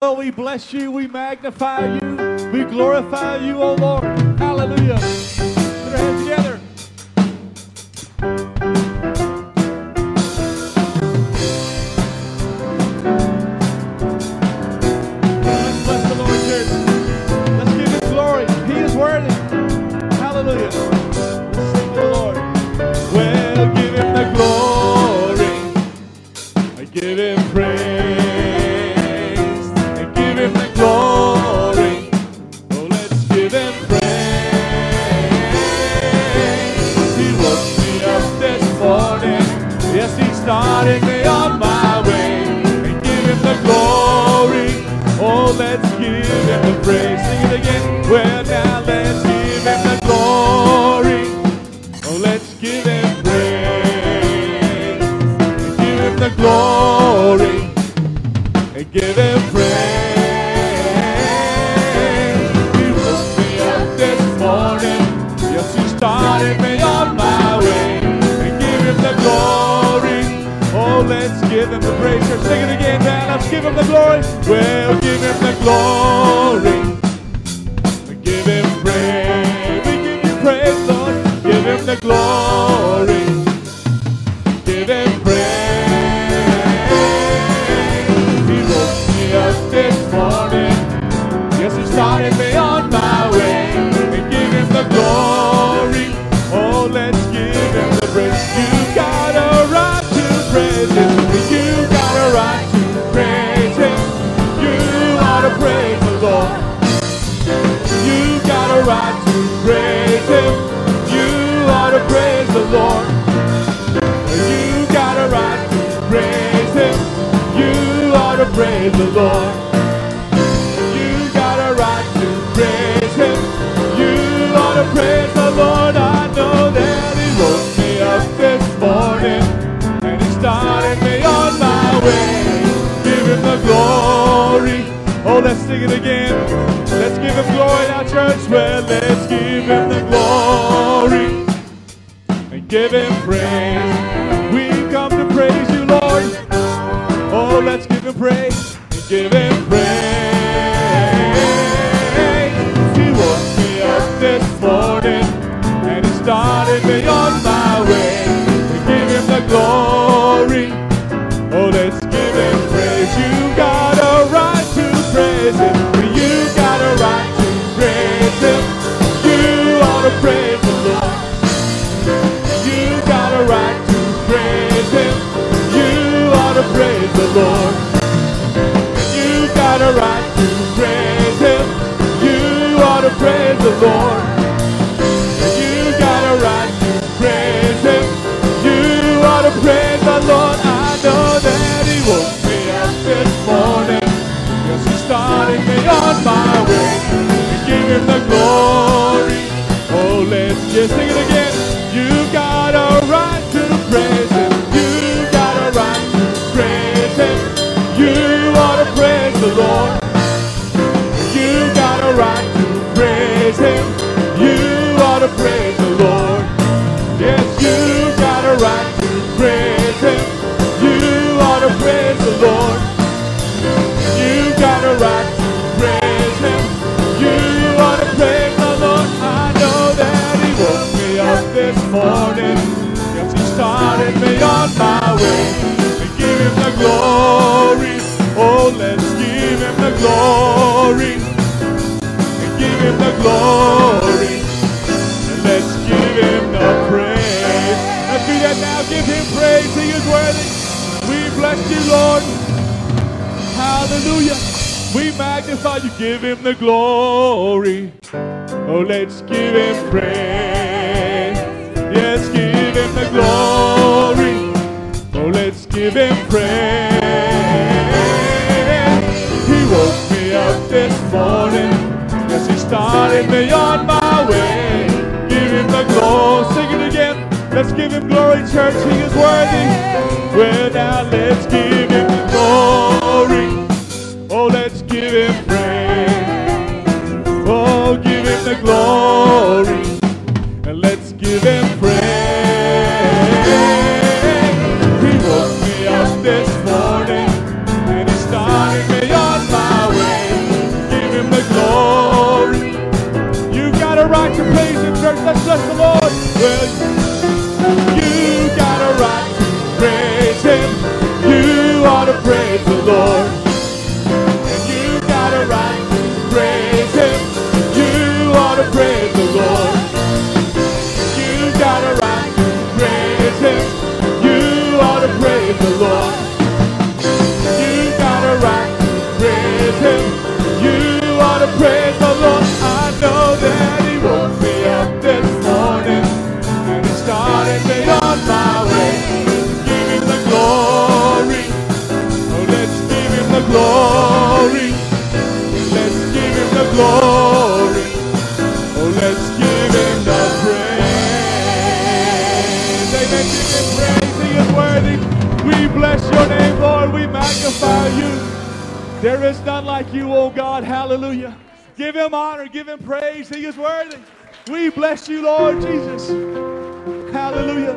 Oh, we bless you, we magnify you, we glorify you, O Lord. Hallelujah. glory. And give him the glory. And let's give him the praise. Let's do that now. Give him praise. He is worthy. We bless you, Lord. Hallelujah. We magnify you. Give him the glory. Oh, let's give him praise. Yes, give him the glory. Oh, let's give him praise. started me on my way. Give him the glory. Sing it again. Let's give him glory, church. He is worthy. Well, now let's give him glory. Oh, let's give him praise. Oh, give him the glory. bless the Lord. Is none like you, oh God. Hallelujah. Give him honor, give him praise. He is worthy. We bless you, Lord Jesus. Hallelujah.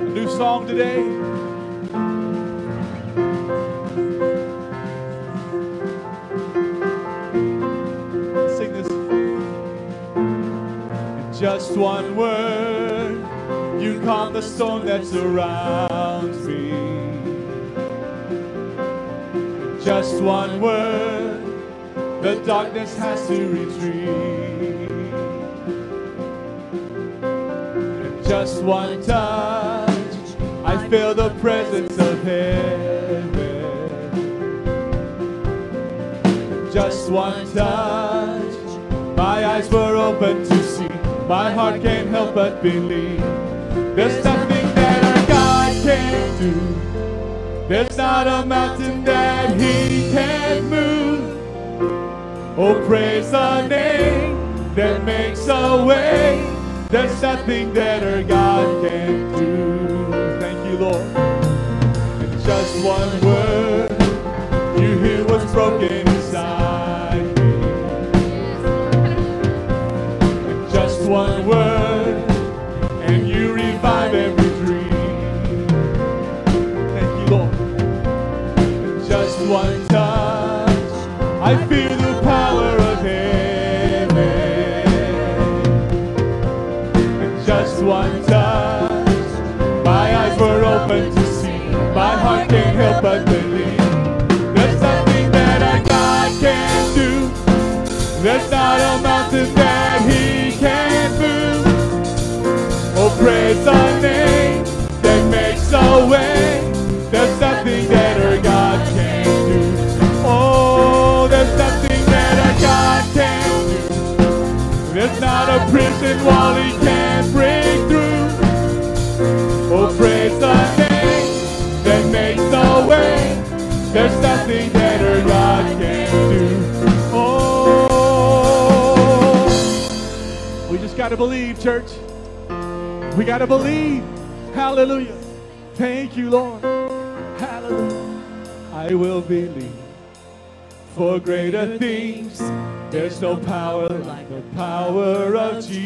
A new song today. Sing this. In just one word, you calm the storm that surrounds me. Just one word, the darkness has to retreat. In just one touch, I feel the presence of heaven. Just one touch, my eyes were open to see. My heart can't help but believe. There's nothing that our God can't do. There's not a mountain that He can't move. Oh, praise the name that makes a way. There's nothing that our God can't do. Thank you, Lord. In just one word, you hear what's broken a prison wall He can't break through. Oh, praise the name that makes a way. There's nothing our God can't do. Oh, we just got to believe, church. We got to believe. Hallelujah. Thank you, Lord. Hallelujah. I will believe for greater things. There's no power like the power of Jesus.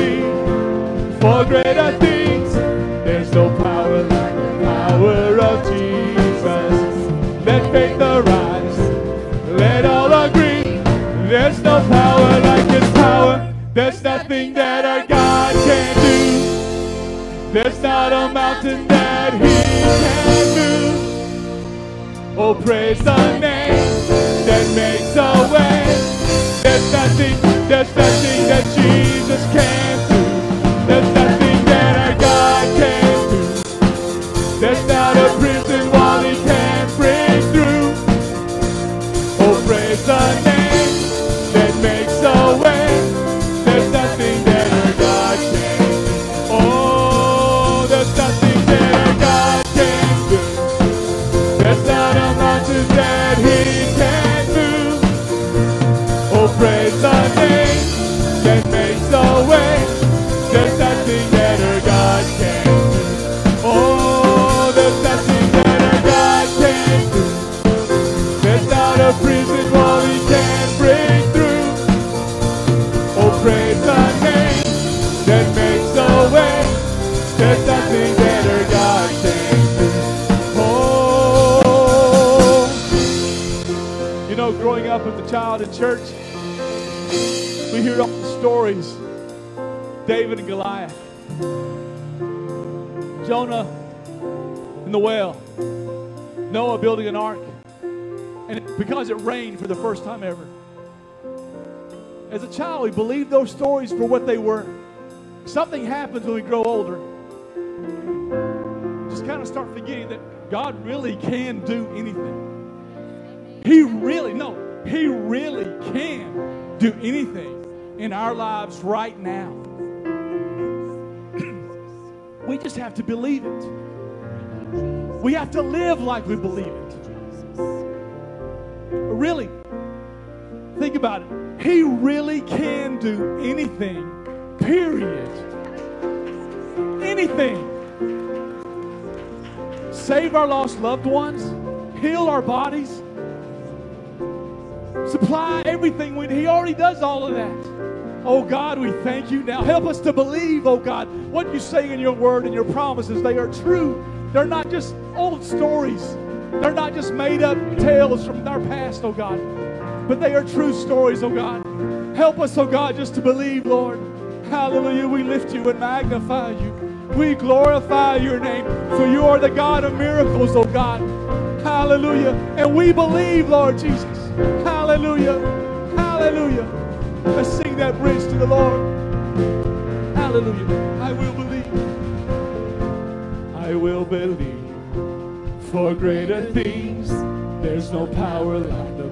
for greater things. There's no power like the power of Jesus. Let faith arise. Let all agree. There's no power like his power. There's nothing that our God can't do. There's not a mountain that he can't move. Oh, praise the name those stories for what they were. Something happens when we grow older. Just kind of start forgetting that God really can do anything. He really, no, He really can do anything in our lives right now. we just have to believe it. We have to live like we believe it. Really, think about it. He really can do anything, period. Anything. Save our lost loved ones, heal our bodies, supply everything we. He already does all of that. Oh God, we thank you now. Help us to believe, oh God, what you say in your word and your promises. They are true. They're not just old stories. They're not just made up tales from our past, oh God, but they are true stories, oh God. Help us, oh God, just to believe, Lord. Hallelujah. We lift you and magnify you. We glorify your name, for you are the God of miracles, oh God. Hallelujah. And we believe, Lord Jesus. Hallelujah. Hallelujah. Let's sing that bridge to the Lord. Hallelujah. I will believe. I will believe for greater things. There's no power like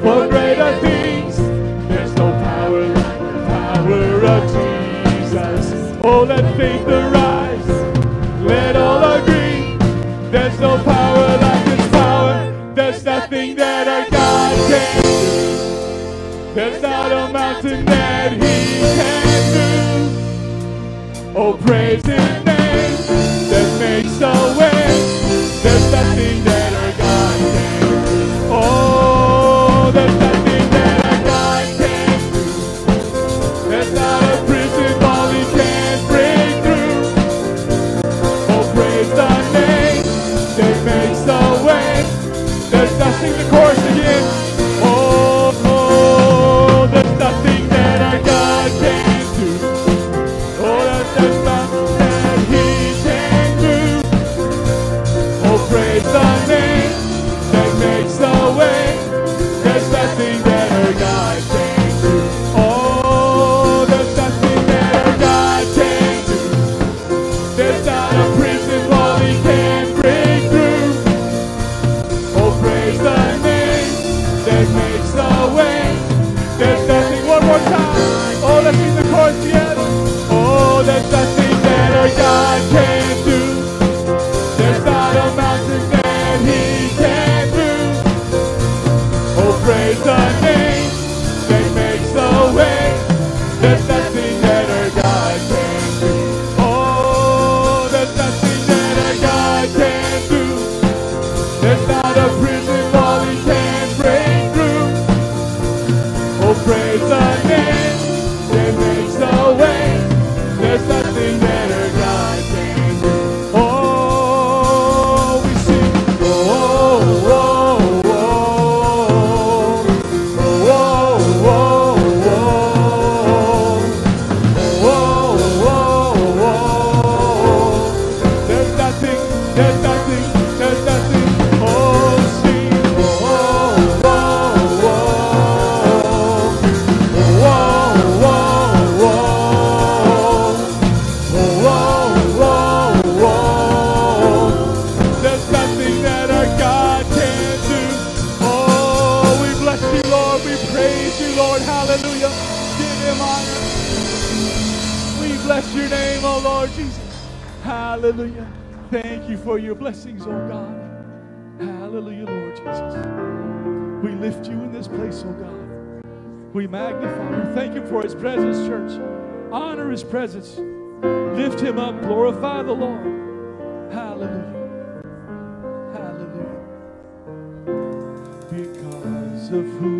for greater things. There's no power like the power of Jesus. Oh, let faith arise. Let all agree. There's no power like His power. There's nothing that our God can do. There's not a mountain that He can do. Oh, praise His Lord. Hallelujah. Give him honor. We bless your name, O oh Lord Jesus. Hallelujah. Thank you for your blessings, O oh God. Hallelujah, Lord Jesus. We lift you in this place, O oh God. We magnify. You. thank You for his presence, church. Honor his presence. Lift him up. Glorify the Lord. Hallelujah. Hallelujah. Because of who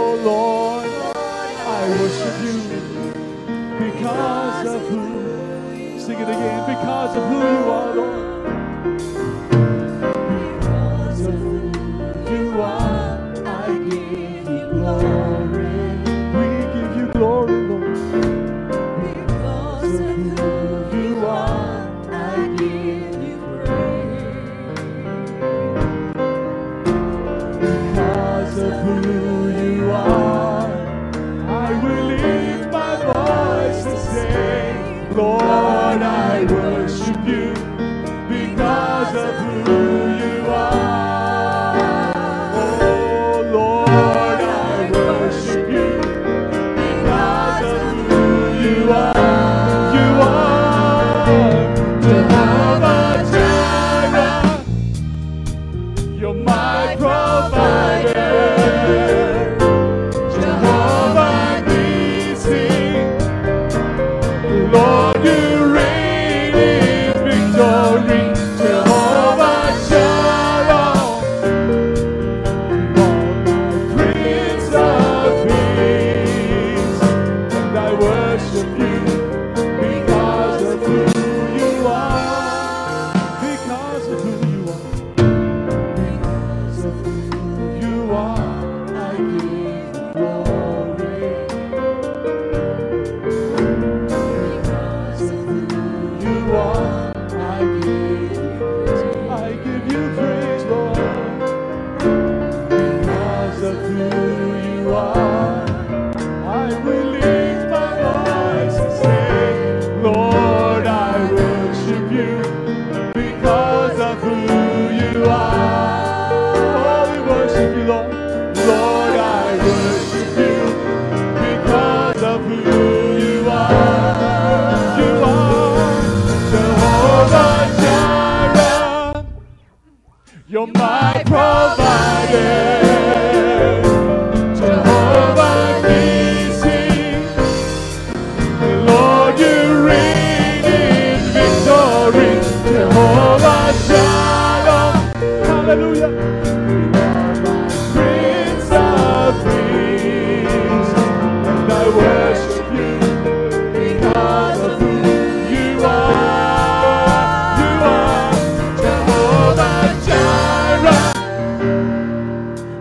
Sing it again. Because of who you are, Lord.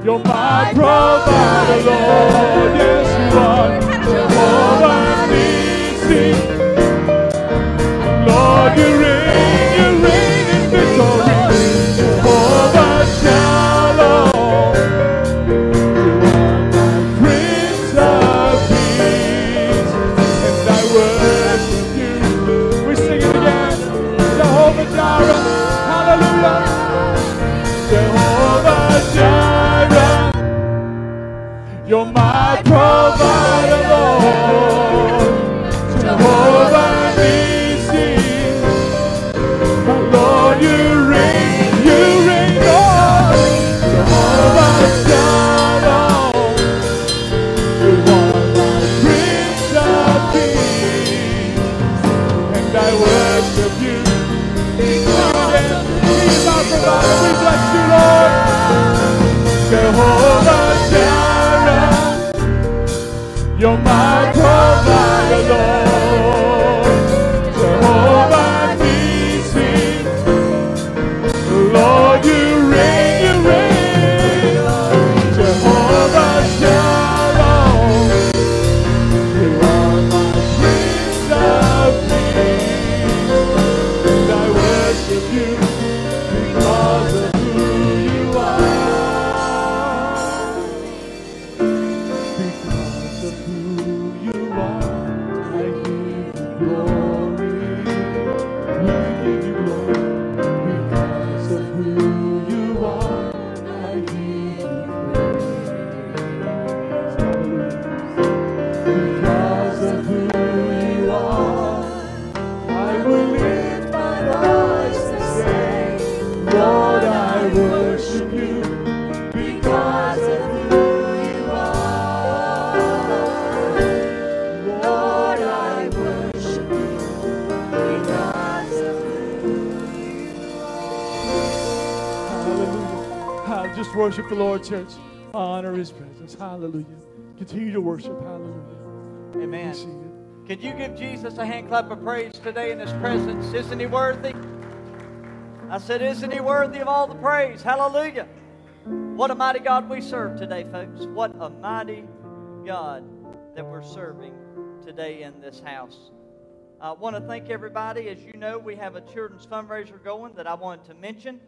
You're my provider, Lord. Yes, you are. Jehovah Nissi. Lord, You're. Worship the Lord, church. Honor his presence. Hallelujah. Continue to worship. Hallelujah. Amen. Can you give Jesus a hand clap of praise today in his presence? Isn't he worthy? I said, Isn't he worthy of all the praise? Hallelujah. What a mighty God we serve today, folks. What a mighty God that we're serving today in this house. I want to thank everybody. As you know, we have a children's fundraiser going that I wanted to mention.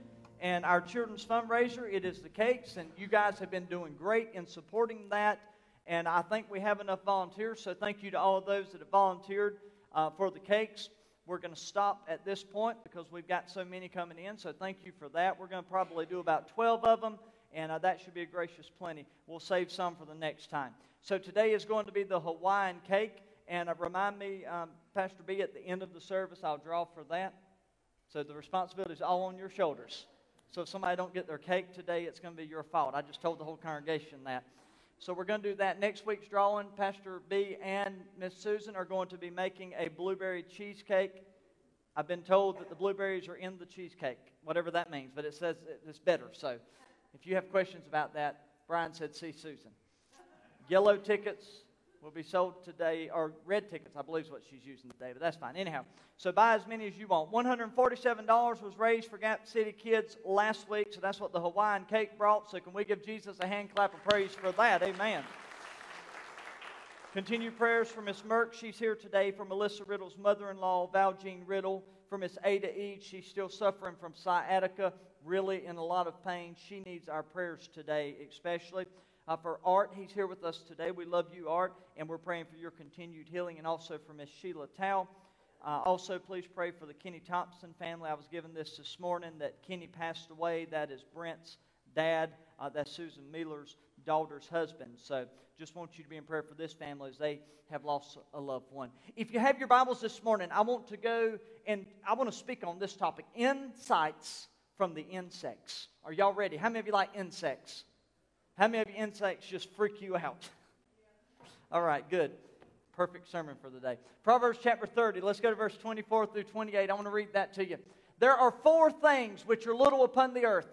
And our children's fundraiser, it is the cakes, and you guys have been doing great in supporting that. And I think we have enough volunteers, so thank you to all those that have volunteered uh, for the cakes. We're going to stop at this point because we've got so many coming in, so thank you for that. We're going to probably do about 12 of them, and uh, that should be a gracious plenty. We'll save some for the next time. So today is going to be the Hawaiian cake, and uh, remind me, um, Pastor B, at the end of the service, I'll draw for that. So the responsibility is all on your shoulders. So if somebody don't get their cake today, it's going to be your fault. I just told the whole congregation that. So we're going to do that next week's drawing. Pastor B and Miss Susan are going to be making a blueberry cheesecake. I've been told that the blueberries are in the cheesecake, whatever that means, but it says it's better. So if you have questions about that, Brian said, see Susan. Yellow tickets will be sold today, or red tickets, I believe is what she's using today, but that's fine. Anyhow, so buy as many as you want. $147 was raised for Gap City Kids last week, so that's what the Hawaiian cake brought. So can we give Jesus a hand clap of praise for that? Amen. Continue prayers for Miss Merck. She's here today for Melissa Riddle's mother in law, Val Jean Riddle. For Miss Ada Eade, she's still suffering from sciatica, really in a lot of pain. She needs our prayers today, especially. Uh, for Art, he's here with us today. We love you, Art, and we're praying for your continued healing and also for Miss Sheila Tao. Uh, also, please pray for the Kenny Thompson family. I was given this this morning that Kenny passed away. That is Brent's dad. Uh, that's Susan Miller's daughter's husband. So just want you to be in prayer for this family as they have lost a loved one. If you have your Bibles this morning, I want to go and I want to speak on this topic insights from the insects. Are y'all ready? How many of you like insects? How many of you insects just freak you out? All right, good. Perfect sermon for the day. Proverbs chapter 30. Let's go to verse 24 through 28. I want to read that to you. There are four things which are little upon the earth,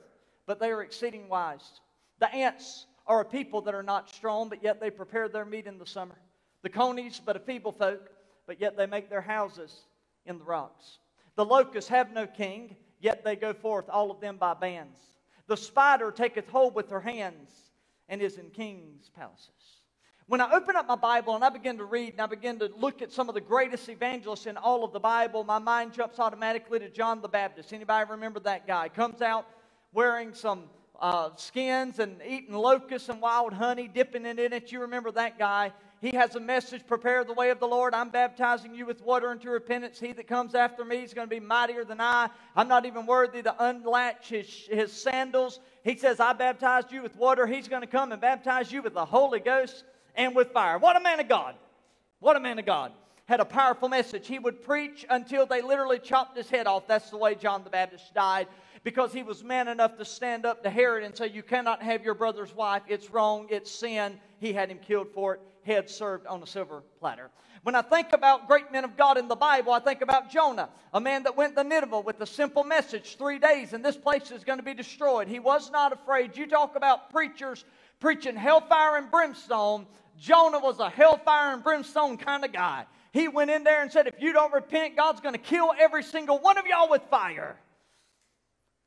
but they are exceeding wise. The ants are a people that are not strong, but yet they prepare their meat in the summer. The conies, but a feeble folk, but yet they make their houses in the rocks. The locusts have no king, yet they go forth, all of them by bands. The spider taketh hold with her hands and is in kings' palaces. When I open up my Bible and I begin to read and I begin to look at some of the greatest evangelists in all of the Bible, my mind jumps automatically to John the Baptist. Anybody remember that guy? Comes out wearing some uh, skins and eating locusts and wild honey, dipping it in it. You remember that guy? He has a message prepare the way of the Lord. I'm baptizing you with water unto repentance. He that comes after me is going to be mightier than I. I'm not even worthy to unlatch his, his sandals. He says, I baptized you with water. He's going to come and baptize you with the Holy Ghost and with fire. What a man of God! What a man of God. Had a powerful message. He would preach until they literally chopped his head off. That's the way John the Baptist died because he was man enough to stand up to Herod and say, You cannot have your brother's wife. It's wrong. It's sin. He had him killed for it head served on a silver platter. When I think about great men of God in the Bible, I think about Jonah, a man that went to Nineveh with a simple message three days, and this place is going to be destroyed. He was not afraid. You talk about preachers preaching hellfire and brimstone. Jonah was a hellfire and brimstone kind of guy. He went in there and said, If you don't repent, God's going to kill every single one of y'all with fire.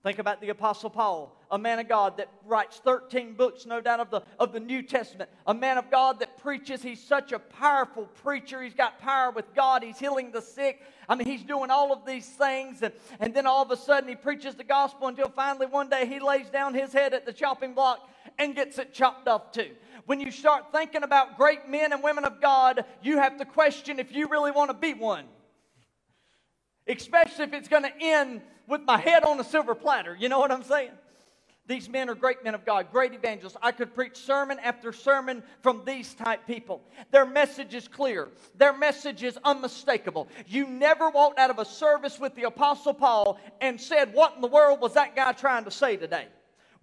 Think about the Apostle Paul, a man of God that writes 13 books, no doubt, of the, of the New Testament. A man of God that preaches. He's such a powerful preacher. He's got power with God. He's healing the sick. I mean, he's doing all of these things. And, and then all of a sudden, he preaches the gospel until finally one day he lays down his head at the chopping block and gets it chopped off too. When you start thinking about great men and women of God, you have to question if you really want to be one. Especially if it's going to end with my head on a silver platter. You know what I'm saying? These men are great men of God, great evangelists. I could preach sermon after sermon from these type people. Their message is clear. Their message is unmistakable. You never walked out of a service with the Apostle Paul and said, What in the world was that guy trying to say today?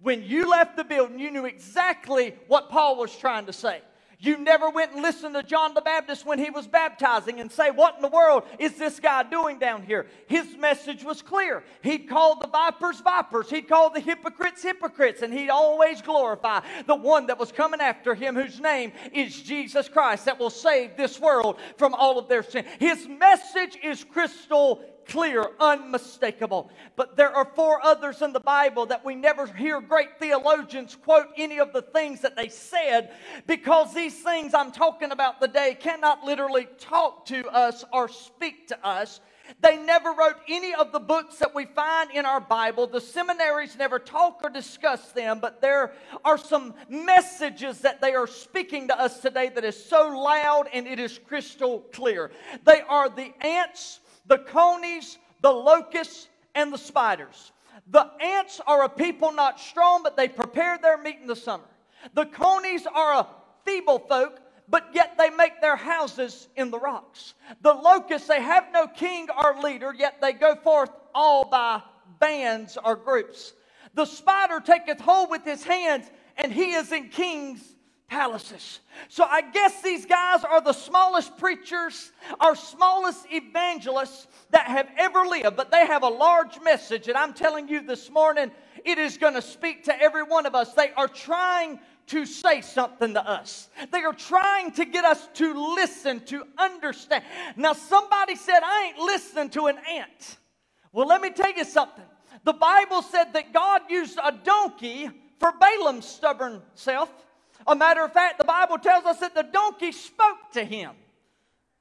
When you left the building, you knew exactly what Paul was trying to say. You never went and listened to John the Baptist when he was baptizing and say, What in the world is this guy doing down here? His message was clear. He'd call the vipers vipers, he'd call the hypocrites hypocrites, and he'd always glorify the one that was coming after him, whose name is Jesus Christ, that will save this world from all of their sin. His message is crystal clear, unmistakable. But there are four others in the Bible that we never hear great theologians quote any of the things that they said because these things I'm talking about today cannot literally talk to us or speak to us. They never wrote any of the books that we find in our Bible. The seminaries never talk or discuss them, but there are some messages that they are speaking to us today that is so loud and it is crystal clear. They are the ants the conies, the locusts, and the spiders. The ants are a people not strong, but they prepare their meat in the summer. The conies are a feeble folk, but yet they make their houses in the rocks. The locusts, they have no king or leader, yet they go forth all by bands or groups. The spider taketh hold with his hands, and he is in kings' palaces. So I guess these guys are the smallest preachers, our smallest evangelists that have ever lived, but they have a large message. And I'm telling you this morning, it is going to speak to every one of us. They are trying to say something to us. They are trying to get us to listen, to understand. Now, somebody said, I ain't listening to an ant. Well, let me tell you something. The Bible said that God used a donkey for Balaam's stubborn self. A matter of fact, the Bible tells us that the donkey spoke to him.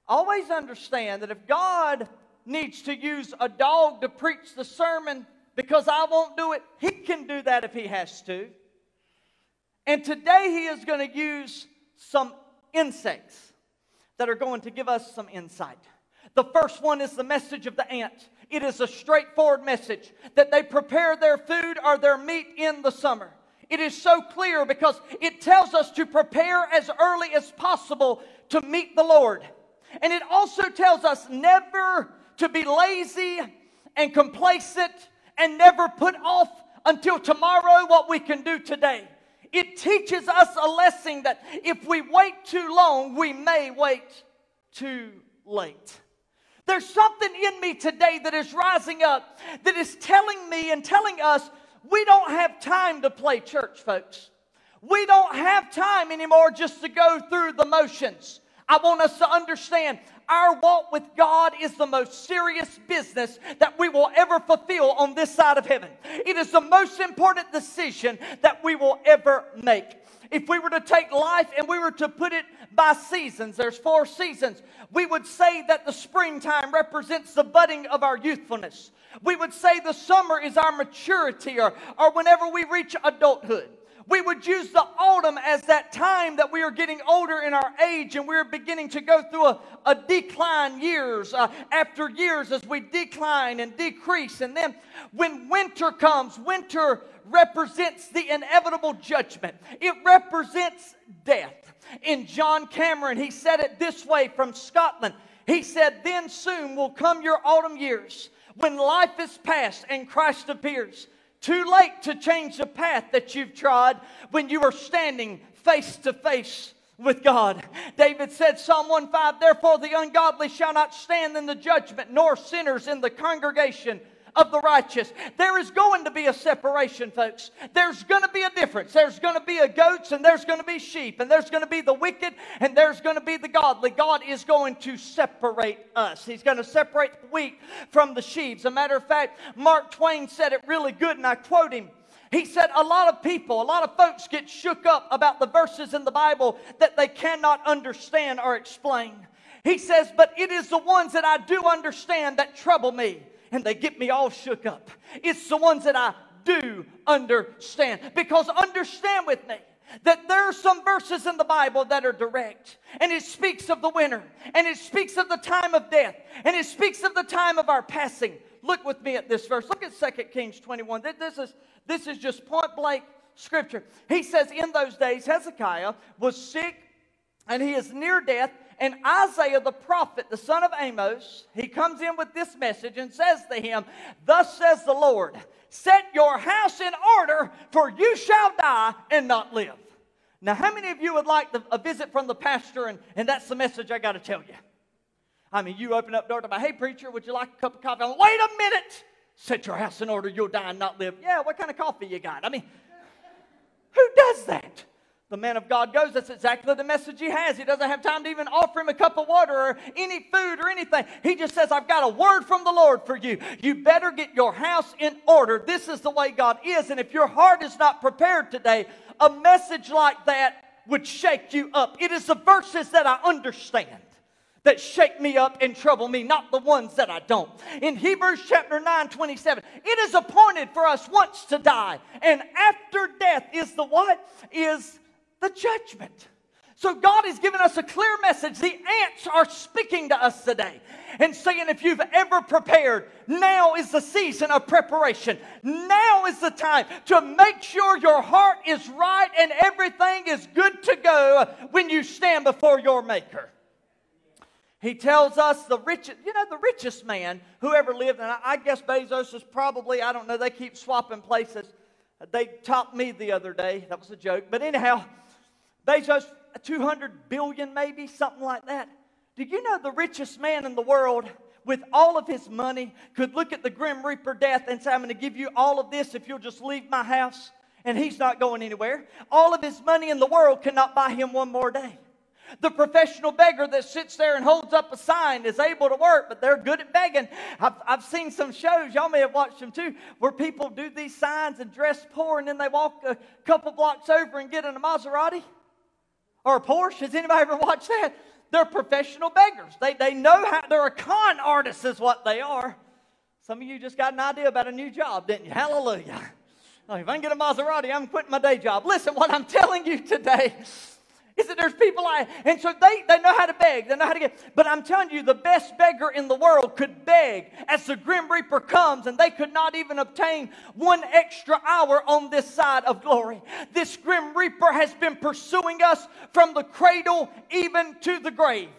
Always understand that if God needs to use a dog to preach the sermon because I won't do it, he can do that if he has to. And today he is going to use some insects that are going to give us some insight. The first one is the message of the ant. It is a straightforward message that they prepare their food or their meat in the summer. It is so clear because it tells us to prepare as early as possible to meet the Lord. And it also tells us never to be lazy and complacent and never put off until tomorrow what we can do today. It teaches us a lesson that if we wait too long, we may wait too late. There's something in me today that is rising up that is telling me and telling us we don't have time to play church, folks. We don't have time anymore just to go through the motions. I want us to understand our walk with God is the most serious business that we will ever fulfill on this side of heaven. It is the most important decision that we will ever make. If we were to take life and we were to put it by seasons, there's four seasons, we would say that the springtime represents the budding of our youthfulness. We would say the summer is our maturity or, or whenever we reach adulthood. We would use the autumn as that time that we are getting older in our age and we're beginning to go through a, a decline years uh, after years as we decline and decrease. And then when winter comes, winter represents the inevitable judgment, it represents death. In John Cameron, he said it this way from Scotland. He said, Then soon will come your autumn years when life is past and Christ appears. Too late to change the path that you've trod when you are standing face to face with God. David said, Psalm 1 5, Therefore the ungodly shall not stand in the judgment, nor sinners in the congregation of the righteous. There is going to be a separation, folks. There's going to be a difference. There's going to be a goats and there's going to be sheep, and there's going to be the wicked and there's going to be the godly. God is going to separate us. He's going to separate the wheat from the sheaves. A matter of fact, Mark Twain said it really good, and I quote him. He said, A lot of people, a lot of folks get shook up about the verses in the Bible that they cannot understand or explain. He says, But it is the ones that I do understand that trouble me and they get me all shook up. It's the ones that I do understand. Because understand with me that there are some verses in the Bible that are direct, and it speaks of the winter, and it speaks of the time of death, and it speaks of the time of our passing. Look with me at this verse. Look at 2 Kings 21. This is, this is just point blank scripture. He says, In those days, Hezekiah was sick and he is near death, and Isaiah the prophet, the son of Amos, he comes in with this message and says to him, Thus says the Lord, set your house in order, for you shall die and not live. Now, how many of you would like the, a visit from the pastor, and, and that's the message I got to tell you? I mean, you open up door to my, hey, preacher, would you like a cup of coffee? I'm, Wait a minute! Set your house in order, you'll die and not live. Yeah, what kind of coffee you got? I mean, who does that? The man of God goes, that's exactly the message he has. He doesn't have time to even offer him a cup of water or any food or anything. He just says, I've got a word from the Lord for you. You better get your house in order. This is the way God is. And if your heart is not prepared today, a message like that would shake you up. It is the verses that I understand that shake me up and trouble me, not the ones that I don't. In Hebrews chapter 9, 27, it is appointed for us once to die, and after death is the what? Is the judgment. So God has given us a clear message. The ants are speaking to us today and saying, if you've ever prepared, now is the season of preparation. Now is the time to make sure your heart is right and everything is good to go when you stand before your Maker. He tells us the richest, you know, the richest man who ever lived, and I guess Bezos is probably, I don't know, they keep swapping places. They topped me the other day. That was a joke. But anyhow, Bezos, 200 billion maybe, something like that. Did you know the richest man in the world, with all of his money, could look at the Grim Reaper death and say, I'm going to give you all of this if you'll just leave my house? And he's not going anywhere. All of his money in the world cannot buy him one more day. The professional beggar that sits there and holds up a sign is able to work, but they're good at begging. I've, I've seen some shows, y'all may have watched them too, where people do these signs and dress poor and then they walk a couple blocks over and get in a Maserati or a Porsche. Has anybody ever watched that? They're professional beggars. They, they know how, they're a con artist, is what they are. Some of you just got an idea about a new job, didn't you? Hallelujah. Oh, if I can get a Maserati, I'm quitting my day job. Listen, what I'm telling you today is that there's people like, and so they, they know how to beg, they know how to get. But I'm telling you, the best beggar in the world could beg as the Grim Reaper comes, and they could not even obtain one extra hour on this side of glory. This Grim Reaper has been pursuing us from the cradle even to the grave.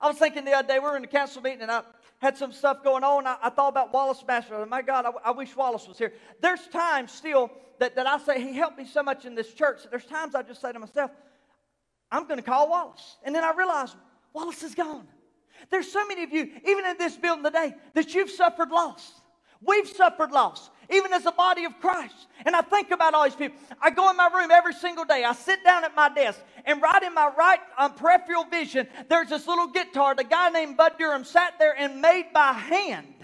I was thinking the other day, we were in the council meeting, and I had some stuff going on. I, I thought about Wallace Master. My God, I, I wish Wallace was here. There's times still that, that I say, He helped me so much in this church. That there's times I just say to myself, I'm going to call Wallace. And then I realize Wallace is gone. There's so many of you, even in this building today, that you've suffered loss. We've suffered loss, even as a body of Christ. And I think about all these people. I go in my room every single day. I sit down at my desk, and right in my right um, peripheral vision, there's this little guitar. The guy named Bud Durham sat there and made by hand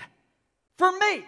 for me,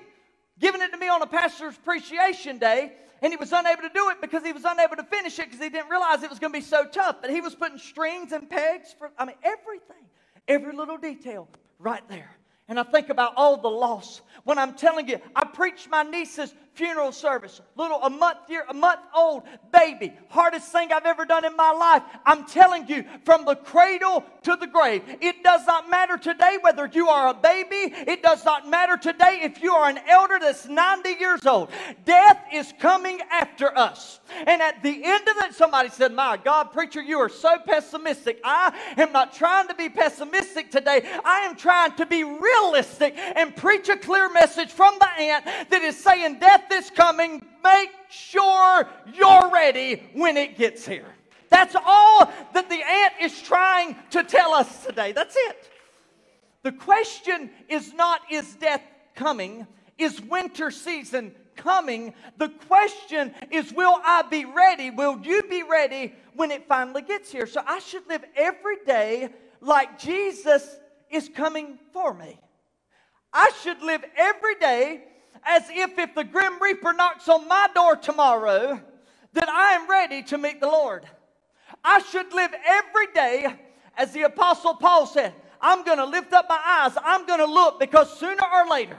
giving it to me on a pastor's appreciation day and he was unable to do it because he was unable to finish it because he didn't realize it was going to be so tough. But he was putting strings and pegs for, I mean, everything, every little detail right there. And I think about all the loss. When I'm telling you, I preached my niece's funeral service. Little, a month year, a month old baby. Hardest thing I've ever done in my life. I'm telling you, from the cradle to the grave. It does not matter today whether you are a baby. It does not matter today if you are an elder that's 90 years old. Death is coming after us. And at the end of it, somebody said, My God, preacher, you are so pessimistic. I am not trying to be pessimistic today. I am trying to be realistic and preach a clear message from the ant that is saying death is coming. Make sure you're ready when it gets here. That's all that the ant is trying to tell us today. That's it. The question is not, is death coming? Is winter season coming? The question is, will I be ready? Will you be ready when it finally gets here? So I should live every day like Jesus is coming for me. I should live every day as if if the grim reaper knocks on my door tomorrow, that I am ready to meet the Lord. I should live every day as the apostle Paul said, I'm going to lift up my eyes. I'm going to look because sooner or later,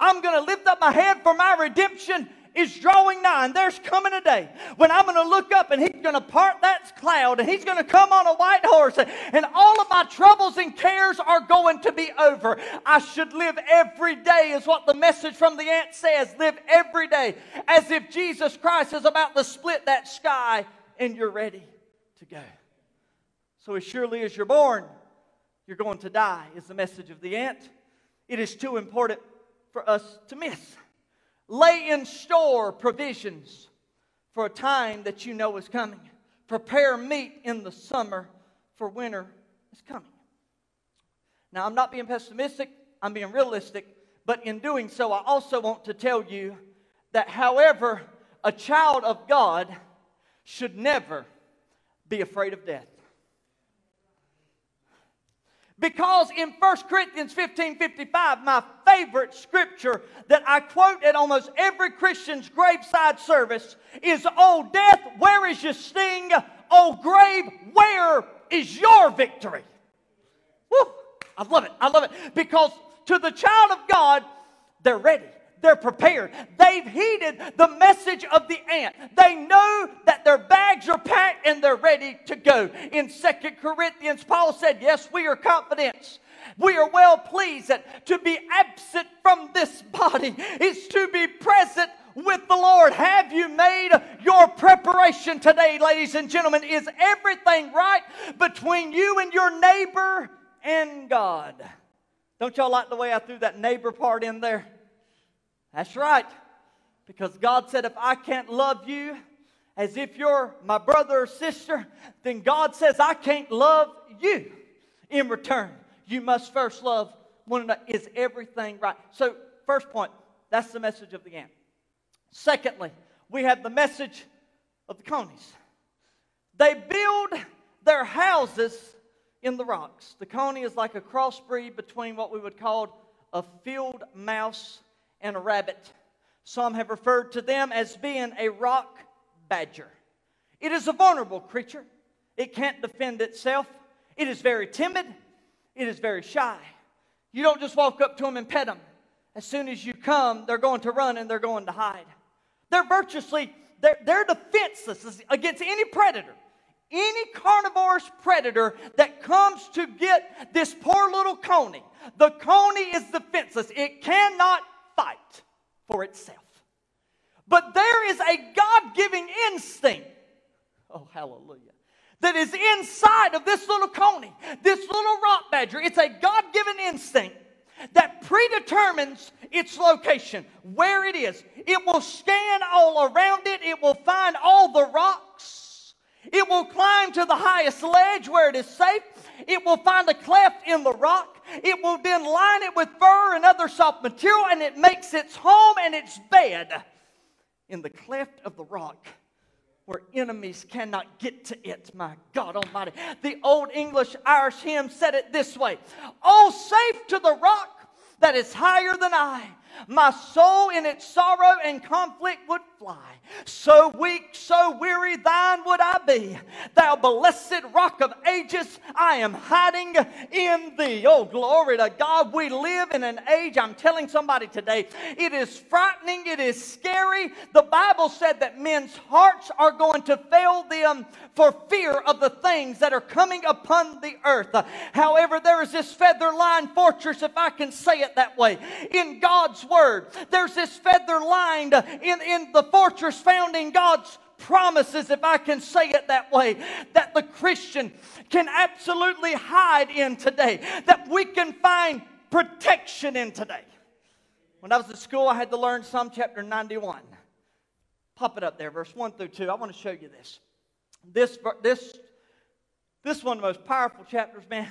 I'm going to lift up my head for my redemption is drawing nigh, and there's coming a day when I'm going to look up and He's going to part that cloud, and He's going to come on a white horse, and all of my troubles and cares are going to be over. I should live every day, is what the message from the ant says. Live every day as if Jesus Christ is about to split that sky and you're ready to go. So, as surely as you're born, you're going to die, is the message of the ant. It is too important for us to miss lay in store provisions for a time that you know is coming. Prepare meat in the summer, for winter is coming. Now, I'm not being pessimistic, I'm being realistic, but in doing so, I also want to tell you that, however, a child of God should never be afraid of death. Because in 1 Corinthians 15 55, my favorite scripture that I quote at almost every Christian's graveside service is, Oh, death, where is your sting? Oh, grave, where is your victory? Woo! I love it. I love it. Because to the child of God, they're ready. They're prepared. They've heeded the message of the ant. They know that their bags are packed and they're ready to go. In Second Corinthians, Paul said, Yes, we are confident. We are well pleased that to be absent from this body is to be present with the Lord. Have you made your preparation today, ladies and gentlemen? Is everything right between you and your neighbor and God? Don't y'all like the way I threw that neighbor part in there? That's right. Because God said, if I can't love you as if you're my brother or sister, then God says, I can't love you in return. You must first love one another. Is everything right? So, first point, that's the message of the ant. Secondly, we have the message of the conies. They build their houses in the rocks. The coney is like a crossbreed between what we would call a field mouse and a rabbit. Some have referred to them as being a rock badger. It is a vulnerable creature. It can't defend itself. It is very timid. It is very shy. You don't just walk up to them and pet them. As soon as you come, they're going to run and they're going to hide. They're virtuously, they're, they're defenseless against any predator. Any carnivorous predator that comes to get this poor little coney, the coney is defenseless. It cannot fight for itself. But there is a God giving instinct. Oh, hallelujah. That is inside of this little coney, this little rock badger. It's a God given instinct that predetermines its location, where it is. It will scan all around it, it will find all the rocks, it will climb to the highest ledge where it is safe, it will find a cleft in the rock, it will then line it with fur and other soft material, and it makes its home and its bed in the cleft of the rock where enemies cannot get to it. My God Almighty. The old English Irish hymn said it this way Oh, safe to the rock that is higher than I my soul in its sorrow and conflict would fly. So weak, so weary, thine would I be. Thou blessed rock of ages, I am hiding in thee. Oh, glory to God. We live in an age, I'm telling somebody today, it is frightening, it is scary. The Bible said that men's hearts are going to fail them for fear of the things that are coming upon the earth. However, there is this feather lined fortress, if I can say it that way, in God's Word. There's this feather lined in, in the fortress found in God's promises, if I can say it that way, that the Christian can absolutely hide in today, that we can find protection in today. When I was at school, I had to learn Psalm chapter 91. Pop it up there, verse 1 through 2. I want to show you this. This, this, this one of the most powerful chapters, man.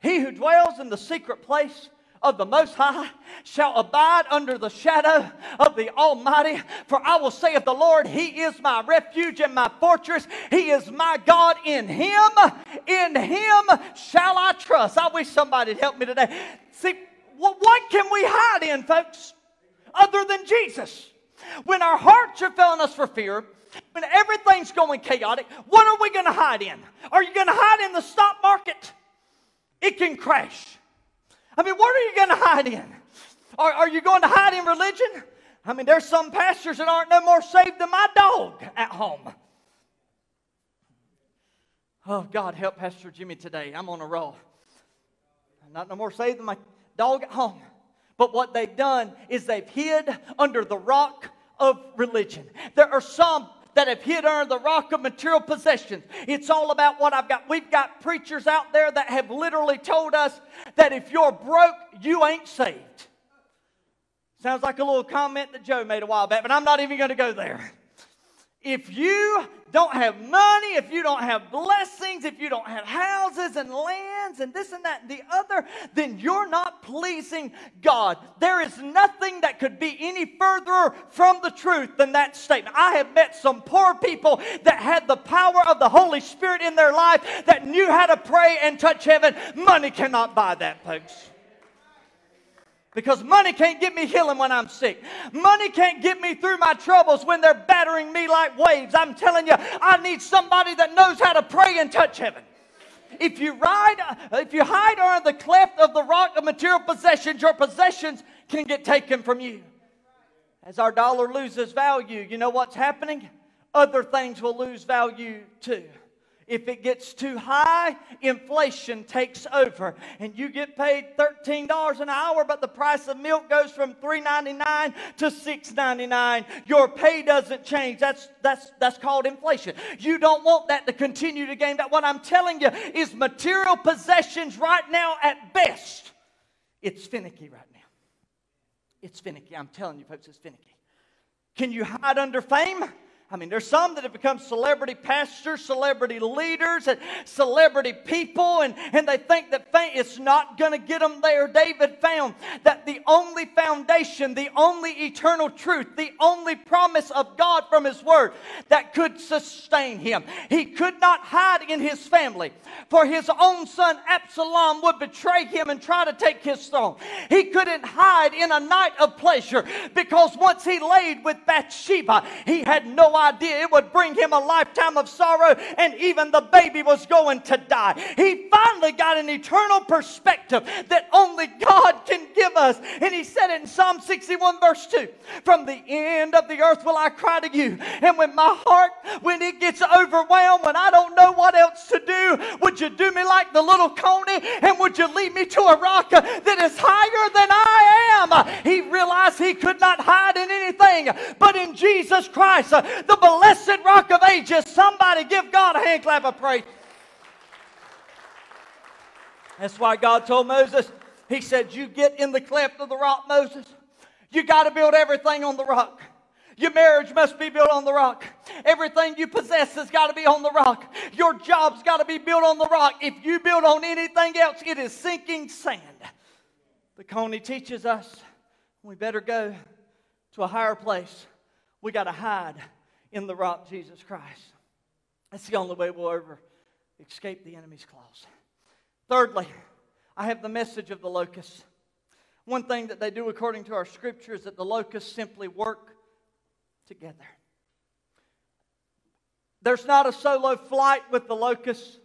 He who dwells in the secret place of the Most High shall abide under the shadow of the Almighty. For I will say of the Lord, He is my refuge and my fortress. He is my God. In Him, in Him shall I trust. I wish somebody'd help me today. See, what can we hide in, folks, other than Jesus? When our hearts are filling us for fear, when everything's going chaotic, what are we going to hide in? Are you going to hide in the stock market? It can crash. I mean, what are you going to hide in? Are, are you going to hide in religion? I mean, there's some pastors that aren't no more saved than my dog at home. Oh, God, help Pastor Jimmy today. I'm on a roll. I'm not no more saved than my dog at home. But what they've done is they've hid under the rock of religion. There are some that have hid under the rock of material possessions. It's all about what I've got. We've got preachers out there that have literally told us that if you're broke, you ain't saved. Sounds like a little comment that Joe made a while back, but I'm not even going to go there. If you don't have money, if you don't have blessings, if you don't have houses and lands and this and that and the other, then you're not pleasing God. There is nothing that could be any further from the truth than that statement. I have met some poor people that had the power of the Holy Spirit in their life that knew how to pray and touch heaven. Money cannot buy that, folks. Because money can't get me healing when I'm sick. Money can't get me through my troubles when they're battering me like waves. I'm telling you, I need somebody that knows how to pray and touch heaven. If you ride, if you hide under the cleft of the rock of material possessions, your possessions can get taken from you. As our dollar loses value, you know what's happening? Other things will lose value too. If it gets too high, inflation takes over. And you get paid $13 an hour, but the price of milk goes from $3.99 to $6.99. Your pay doesn't change. That's, that's, that's called inflation. You don't want that to continue to gain that. What I'm telling you is material possessions right now, at best, it's finicky right now. It's finicky. I'm telling you, folks, it's finicky. Can you hide under fame? I mean, there's some that have become celebrity pastors, celebrity leaders, and celebrity people, and, and they think that fame, it's not going to get them there. David found that the only foundation, the only eternal truth, the only promise of God from His Word that could sustain him. He could not hide in his family, for his own son Absalom would betray him and try to take his throne. He couldn't hide in a night of pleasure because once he laid with Bathsheba, he had no idea it would bring him a lifetime of sorrow, and even the baby was going to die. He finally got an eternal perspective that only God can give us. And he said in Psalm 61, verse 2 From the end of the earth will I cry to you. And when my heart, when it gets overwhelmed, when I don't know what else to do, would you do me like the little coney? And would you lead me to a rock that is higher than I am? He realized he could not hide in anything but in Jesus Christ, the blessed rock of ages. Somebody give God a hand clap of praise. That's why God told Moses, He said, You get in the cleft of the rock, Moses. You got to build everything on the rock. Your marriage must be built on the rock. Everything you possess has got to be on the rock. Your job's got to be built on the rock. If you build on anything else, it is sinking sand. The Coney teaches us we better go to a higher place. We got to hide in the rock, Jesus Christ. That's the only way we'll ever escape the enemy's claws. Thirdly, I have the message of the locusts. One thing that they do according to our scripture is that the locusts simply work together. There's not a solo flight with the locusts,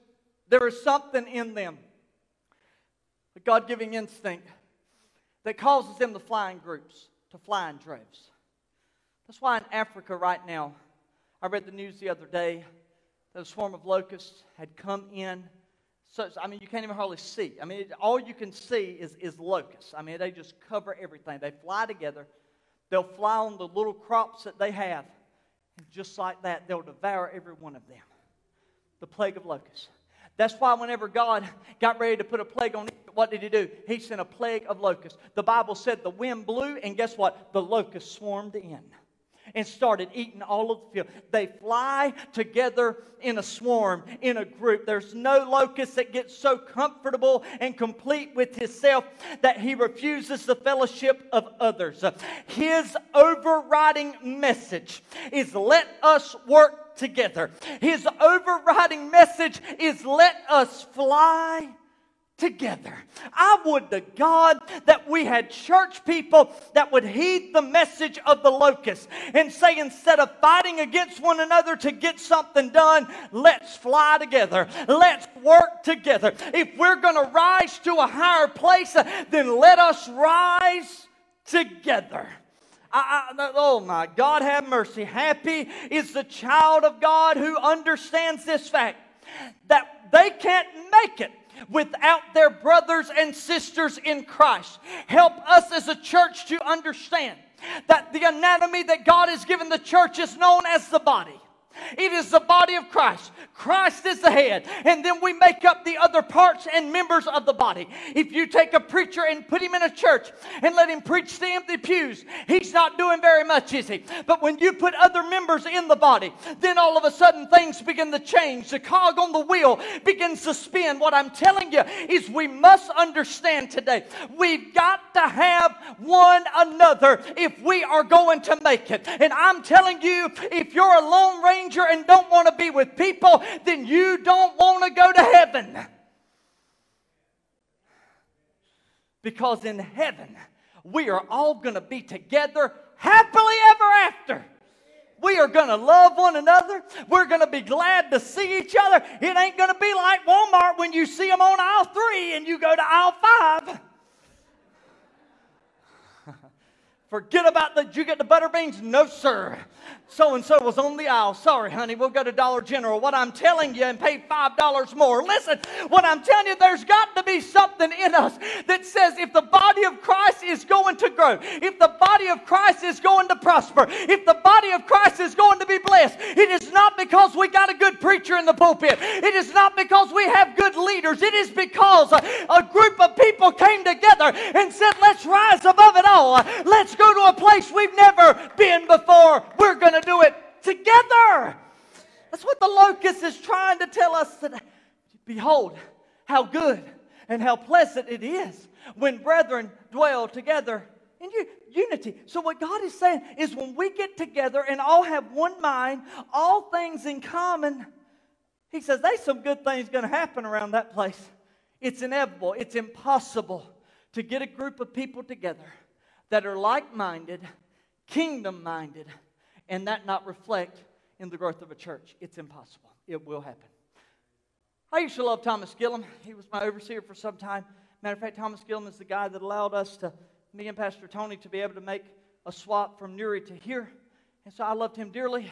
there is something in them, a God giving instinct that causes them to fly in groups, to fly in droves. That's why in Africa right now, I read the news the other day that a swarm of locusts had come in. I mean, you can't even hardly see. I mean, it, all you can see is, is locusts. I mean, they just cover everything. They fly together. They'll fly on the little crops that they have. And just like that, they'll devour every one of them. The plague of locusts. That's why whenever God got ready to put a plague on Egypt, what did he do? He sent a plague of locusts. The Bible said the wind blew, and guess what? The locusts swarmed in and started eating all of the field. They fly together in a swarm, in a group. There's no locust that gets so comfortable and complete with himself that he refuses the fellowship of others. His overriding message is let us work together. His overriding message is let us fly together. I would to God that we had church people that would heed the message of the locust and say, instead of fighting against one another to get something done, let's fly together. Let's work together. If we're going to rise to a higher place, then let us rise together. I, I, oh my God, have mercy. Happy is the child of God who understands this fact that they can't make it without their brothers and sisters in Christ. Help us as a church to understand that the anatomy that God has given the church is known as the body. It is the body of Christ. Christ is the head. And then we make up the other parts and members of the body. If you take a preacher and put him in a church and let him preach the empty pews, he's not doing very much, is he? But when you put other members in the body, then all of a sudden things begin to change. The cog on the wheel begins to spin. What I'm telling you is we must understand today we've got to have one another if we are going to make it. And I'm telling you, if you're a lone and don't want to be with people, then you don't want to go to heaven. Because in heaven, we are all going to be together happily ever after. We are going to love one another. We're going to be glad to see each other. It ain't going to be like Walmart when you see them on aisle three and you go to aisle five. Forget about did you get the butter beans? No, sir so and so was on the aisle. Sorry, honey, we'll go to Dollar General. What I'm telling you and pay $5 more. Listen, what I'm telling you, there's got to be something in us that says if the body of Christ is going to grow, if the body of Christ is going to prosper, if the body of Christ is going to be blessed, it is not because we got a good preacher in the pulpit. It is not because we have good leaders. It is because a, a group of people came together and said, let's rise above it all. Let's go to a place we've never been before. We're going to do it together. That's what the locust is trying to tell us today. Behold, how good and how pleasant it is when brethren dwell together in unity. So, what God is saying is when we get together and all have one mind, all things in common, He says there's some good things going to happen around that place. It's inevitable, it's impossible to get a group of people together that are like minded, kingdom minded, and that not reflect in the growth of a church. It's impossible. It will happen. I used to love Thomas Gillum. He was my overseer for some time. Matter of fact, Thomas Gillum is the guy that allowed us to, me and Pastor Tony, to be able to make a swap from Newry to here. And so I loved him dearly.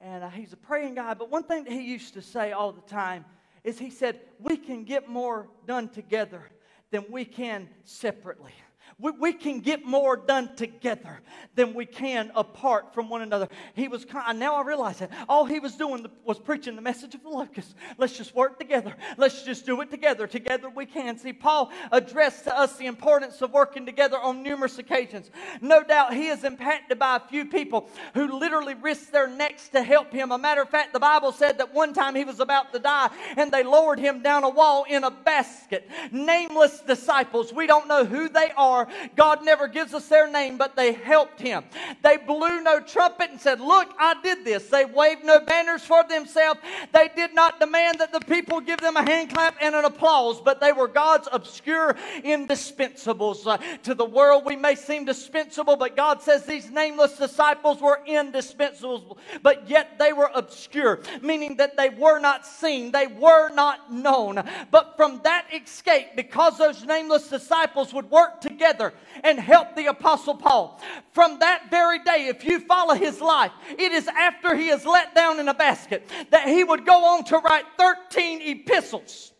And uh, he's a praying guy. But one thing that he used to say all the time is he said, We can get more done together than we can separately. We, we can get more done together than we can apart from one another. He was kind, now I realize that all he was doing was preaching the message of the locust. Let's just work together. Let's just do it together. Together we can. See, Paul addressed to us the importance of working together on numerous occasions. No doubt he is impacted by a few people who literally risked their necks to help him. A matter of fact, the Bible said that one time he was about to die and they lowered him down a wall in a basket. Nameless disciples. We don't know who they are God never gives us their name, but they helped him. They blew no trumpet and said, Look, I did this. They waved no banners for themselves. They did not demand that the people give them a hand clap and an applause, but they were God's obscure indispensables. Uh, to the world, we may seem dispensable, but God says these nameless disciples were indispensables, but yet they were obscure, meaning that they were not seen, they were not known. But from that escape, because those nameless disciples would work together, together and help the Apostle Paul. From that very day, if you follow his life, it is after he is let down in a basket that he would go on to write 13 epistles.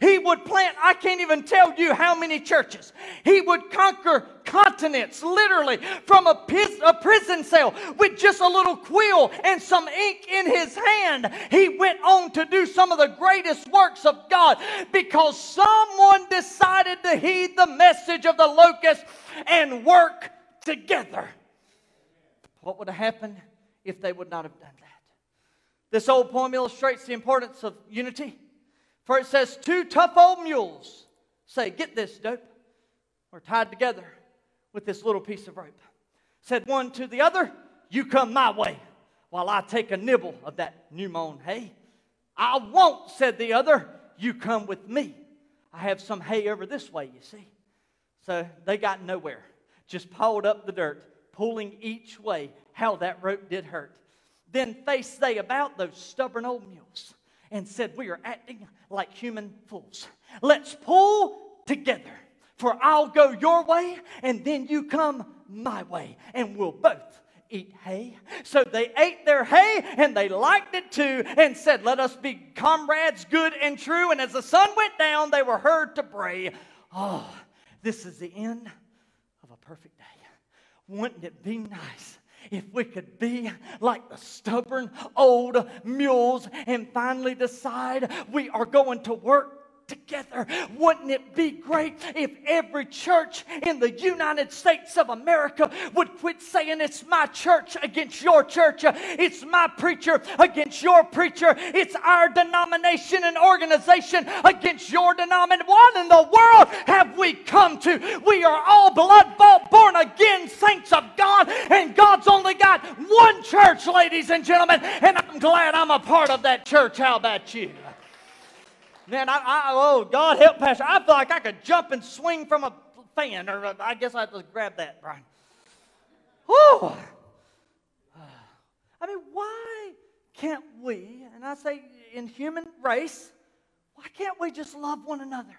He would plant, I can't even tell you how many churches. He would conquer continents, literally, from a, a, prison cell with just a little quill and some ink in his hand. He went on to do some of the greatest works of God because someone decided to heed the message of the locust and work together. What would have happened if they would not have done that? This old poem illustrates the importance of unity. For it says, Two tough old mules say, Get this, dope. We're tied together with this little piece of rope. Said one to the other, You come my way while I take a nibble of that new mown hay. I won't, said the other. You come with me. I have some hay over this way, you see. So they got nowhere. Just pawed up the dirt, pulling each way. How that rope did hurt. Then faced they about those stubborn old mules and said, We are acting like human fools. Let's pull together, for I'll go your way, and then you come my way, and we'll both eat hay. So they ate their hay and they liked it too and said, Let us be comrades, good and true. And as the sun went down, they were heard to bray, Oh, this is the end of a perfect day. Wouldn't it be nice if we could be like the stubborn old mules and finally decide we are going to work together. Wouldn't it be great if every church in the United States of America would quit saying it's my church against your church, it's my preacher against your preacher, it's our denomination and organization against your denomination? What in the world have we come to? We are all blood bought, born again saints of God, and God's only got one church, ladies and gentlemen, and I'm glad I'm a part of that church. How about you? Man, I, I, oh, God help Pastor. I feel like I could jump and swing from a fan, or uh, I guess I have to grab that, Brian. Whew. I mean, why can't we, and I say in human race, why can't we just love one another?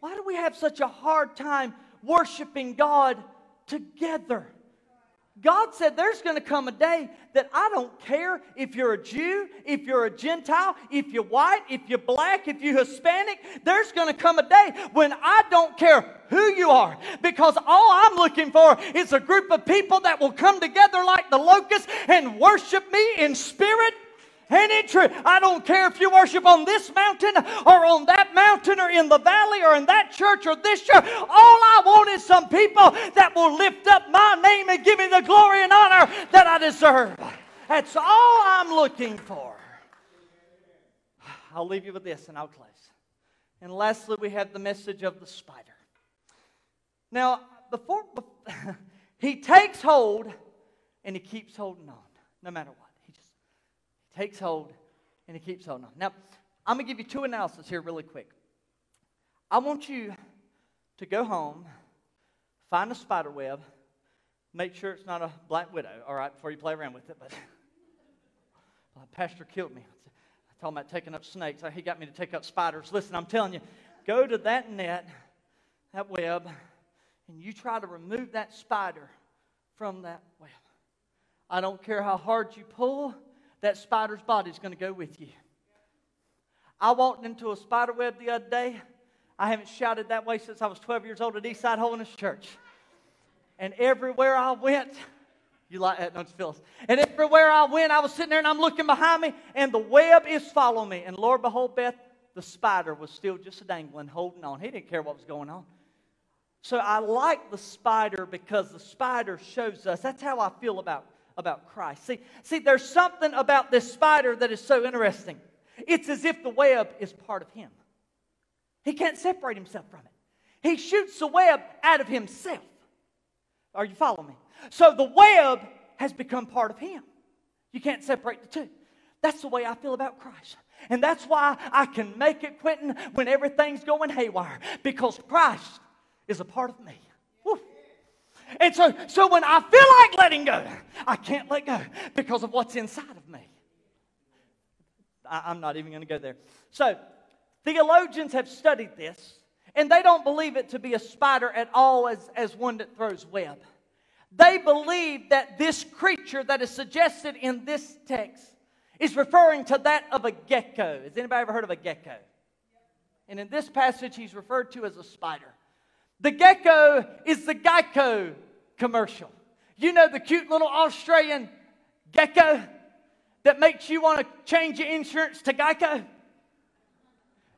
Why do we have such a hard time worshiping God together? God said there's going to come a day that I don't care if you're a Jew, if you're a Gentile, if you're white, if you're black, if you're Hispanic. There's going to come a day when I don't care who you are because all I'm looking for is a group of people that will come together like the locusts and worship me in spirit and in truth. I don't care if you worship on this mountain or on that mountain or in the valley or in that church or this church. All I want is some people that will lift up my name and give me the glory and honor that I deserve. That's all I'm looking for. I'll leave you with this and I'll close. And lastly, we have the message of the spider. Now, before, he takes hold and he keeps holding on, no matter what takes hold and he keeps holding on. Now, I'm going to give you two analyses here really quick. I want you to go home, find a spider web, make sure it's not a black widow, all right, before you play around with it. But Pastor killed me. I told him about taking up snakes. He got me to take up spiders. Listen, I'm telling you, go to that net, that web, and you try to remove that spider from that web. I don't care how hard you pull, that spider's body is going to go with you. I walked into a spider web the other day. I haven't shouted that way since I was 12 years old at Eastside Holiness Church. And everywhere I went, you like that, don't you, Phyllis? And everywhere I went, I was sitting there and I'm looking behind me, and the web is following me. And Lord, behold, Beth, the spider was still just dangling, holding on. He didn't care what was going on. So I like the spider because the spider shows us. That's how I feel about about Christ. See, see, there's something about this spider that is so interesting. It's as if the web is part of him. He can't separate himself from it. He shoots the web out of himself. Are you following me? So the web has become part of him. You can't separate the two. That's the way I feel about Christ. And that's why I can make it, Quentin, when everything's going haywire, because Christ is a part of me. And so, so when I feel like letting go, I can't let go because of what's inside of me. I, am not even going to go there. So, theologians have studied this, and they don't believe it to be a spider at all as, as one that throws web. They believe that this creature that is suggested in this text is referring to that of a gecko. Has anybody ever heard of a gecko? And in this passage, he's referred to as a spider. The gecko is the Geico commercial. You know the cute little Australian gecko that makes you want to change your insurance to Geico?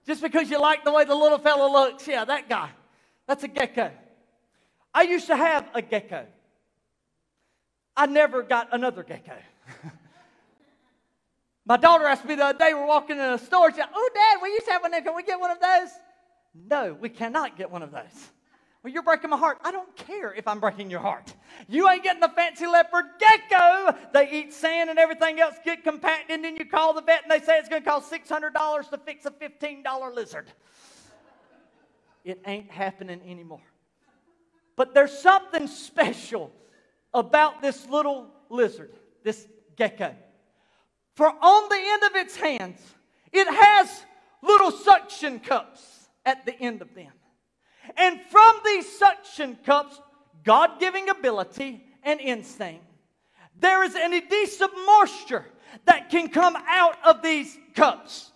Just because you like the way the little fellow looks. Yeah, that guy. That's a gecko. I used to have a gecko. I never got another gecko. My daughter asked me the other day, we're walking in a store. She said, Oh, Dad, we used to have one. Can we get one of those? No, we cannot get one of those. Well, you're breaking my heart. I don't care if I'm breaking your heart. You ain't getting the fancy leopard gecko. They eat sand and everything else get compacted, and then you call the vet and they say it's going to cost $600 to fix a $15 lizard. It ain't happening anymore. But there's something special about this little lizard, this gecko. For on the end of its hands, it has little suction cups at the end of them. And from these suction cups, God giving ability and instinct, there is an adhesive moisture that can come out of these cups.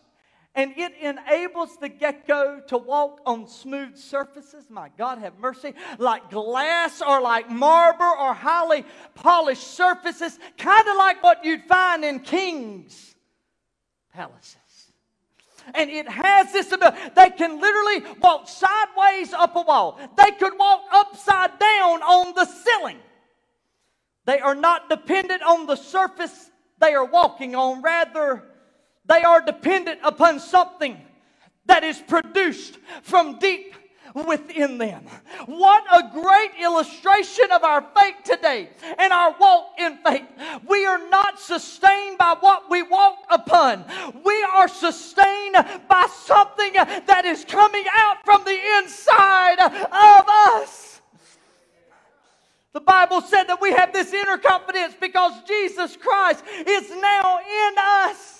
and it enables the gecko to walk on smooth surfaces. My God, have mercy. Like glass or like marble or highly polished surfaces, kind of like what you'd find in kings' palaces. And it has this ability. They can literally walk sideways up a wall, they could walk upside down on the ceiling. They are not dependent on the surface they are walking on, rather, they are dependent upon something that is produced from deep within them. What a great illustration of our faith today and our walk in faith. We are not sustained by what we walk upon, we are sustained by something that is coming out from the inside of us. The Bible said that we have this inner confidence because Jesus Christ is now in us.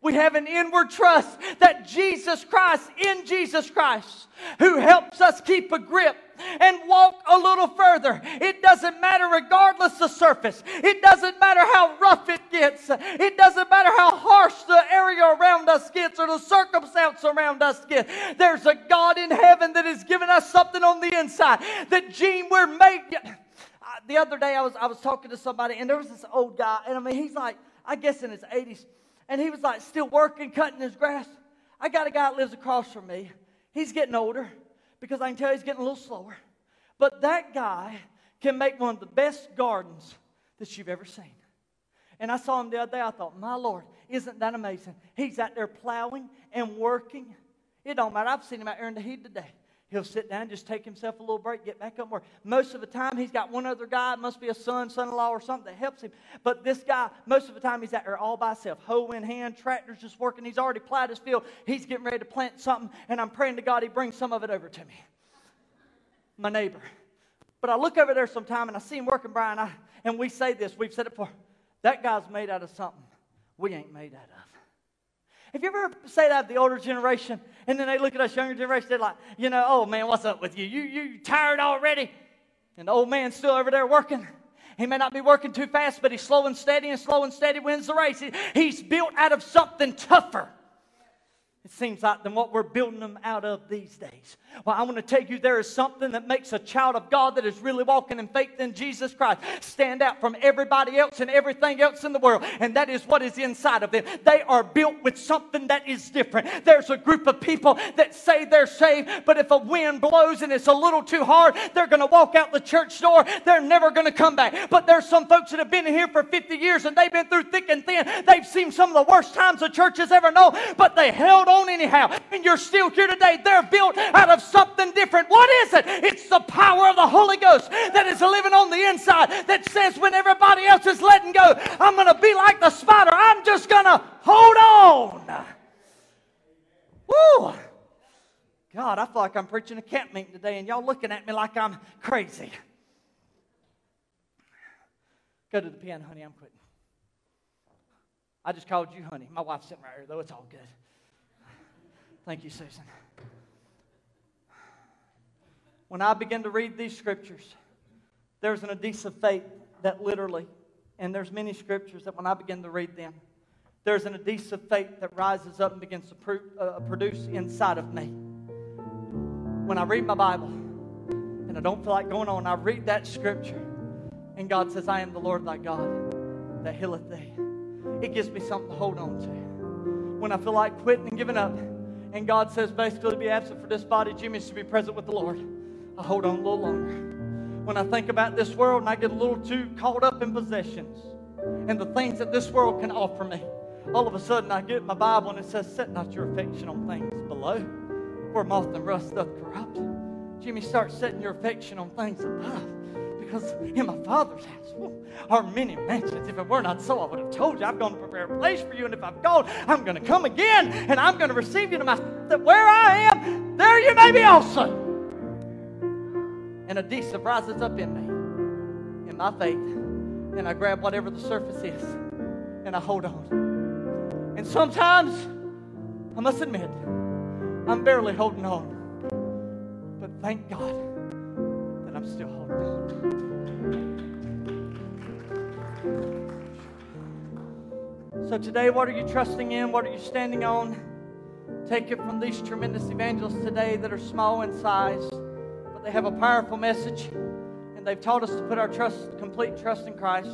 We have an inward trust that Jesus Christ, in Jesus Christ, who helps us keep a grip and walk a little further. It doesn't matter, regardless the surface. It doesn't matter how rough it gets. It doesn't matter how harsh the area around us gets or the circumstance around us gets. There's a God in heaven that has given us something on the inside that, Gene, we're made. Uh, the other day I was, I was talking to somebody, and there was this old guy, and I mean, he's like, I guess in his 80s and he was like still working, cutting his grass. I got a guy that lives across from me. He's getting older because I can tell he's getting a little slower. But that guy can make one of the best gardens that you've ever seen. And I saw him the other day. I thought, my Lord, isn't that amazing? He's out there plowing and working. It don't matter. I've seen him out there in the heat today. He'll sit down, just take himself a little break, get back up work. Most of the time, he's got one other guy, it must be a son, son in law, or something that helps him. But this guy, most of the time, he's out there all by himself, hoe in hand, tractor's just working. He's already plowed his field. He's getting ready to plant something, and I'm praying to God he brings some of it over to me. My neighbor. But I look over there sometime and I see him working, Brian, I, and we say this, we've said it before. That guy's made out of something we ain't made out of. Have you ever say that to the older generation, and then they look at us younger generation, they're like, you know, oh man, what's up with you? You you tired already? And the old man's still over there working. He may not be working too fast, but he's slow and steady, and slow and steady wins the race. He, he's built out of something tougher it seems like, than what we're building them out of these days. Well, I want to tell you there is something that makes a child of God that is really walking in faith in Jesus Christ stand out from everybody else and everything else in the world, and that is what is inside of them. They are built with something that is different. There's a group of people that say they're saved, but if a wind blows and it's a little too hard, they're going to walk out the church door. They're never going to come back. But there's some folks that have been here for 50 years and they've been through thick and thin. They've seen some of the worst times the church has ever known, but they held on anyhow. And you're still here today. They're built out of something different. What is it? It's the power of the Holy Ghost that is living on the inside that says when everybody else is letting go, I'm going to be like the spider. I'm just going to hold on. Woo! God, I feel like I'm preaching a camp meeting today, and y'all looking at me like I'm crazy. Go to the pen, honey. I'm quitting. I just called you honey. My wife's sitting right here, though. It's all good. Thank you, Susan. When I begin to read these scriptures, there's an adhesive faith that literally, and there's many scriptures that when I begin to read them, there's an adhesive faith that rises up and begins to uh, produce inside of me. When I read my Bible and I don't feel like going on, I read that scripture, and God says, I am the Lord thy God that healeth thee. It gives me something to hold on to. When I feel like quitting and giving up, and God says basically to be absent for this body, Jimmy, is to be present with the Lord. I hold on a little longer. When I think about this world and I get a little too caught up in possessions and the things that this world can offer me, all of a sudden I get my Bible and it says, Set not your affection on things below, where moth and rust doth corrupt. Jimmy, start setting your affection on things above because in my Father's house are many mansions. If it were not so, I would have told you, I'm going to prepare a place for you. And if I've gone, I'm going to come again and I'm going to receive you to myself. That where I am, there you may be also. And a adhesive rises up in me, in my faith, and I grab whatever the surface is and I hold on. And sometimes, I must admit, I'm barely holding on. But thank God I'm still holding on. So today, what are you trusting in? What are you standing on? take it from these tremendous evangelists today that are small in size, but they have a powerful message, and they've taught us to put our trust, complete trust in Christ.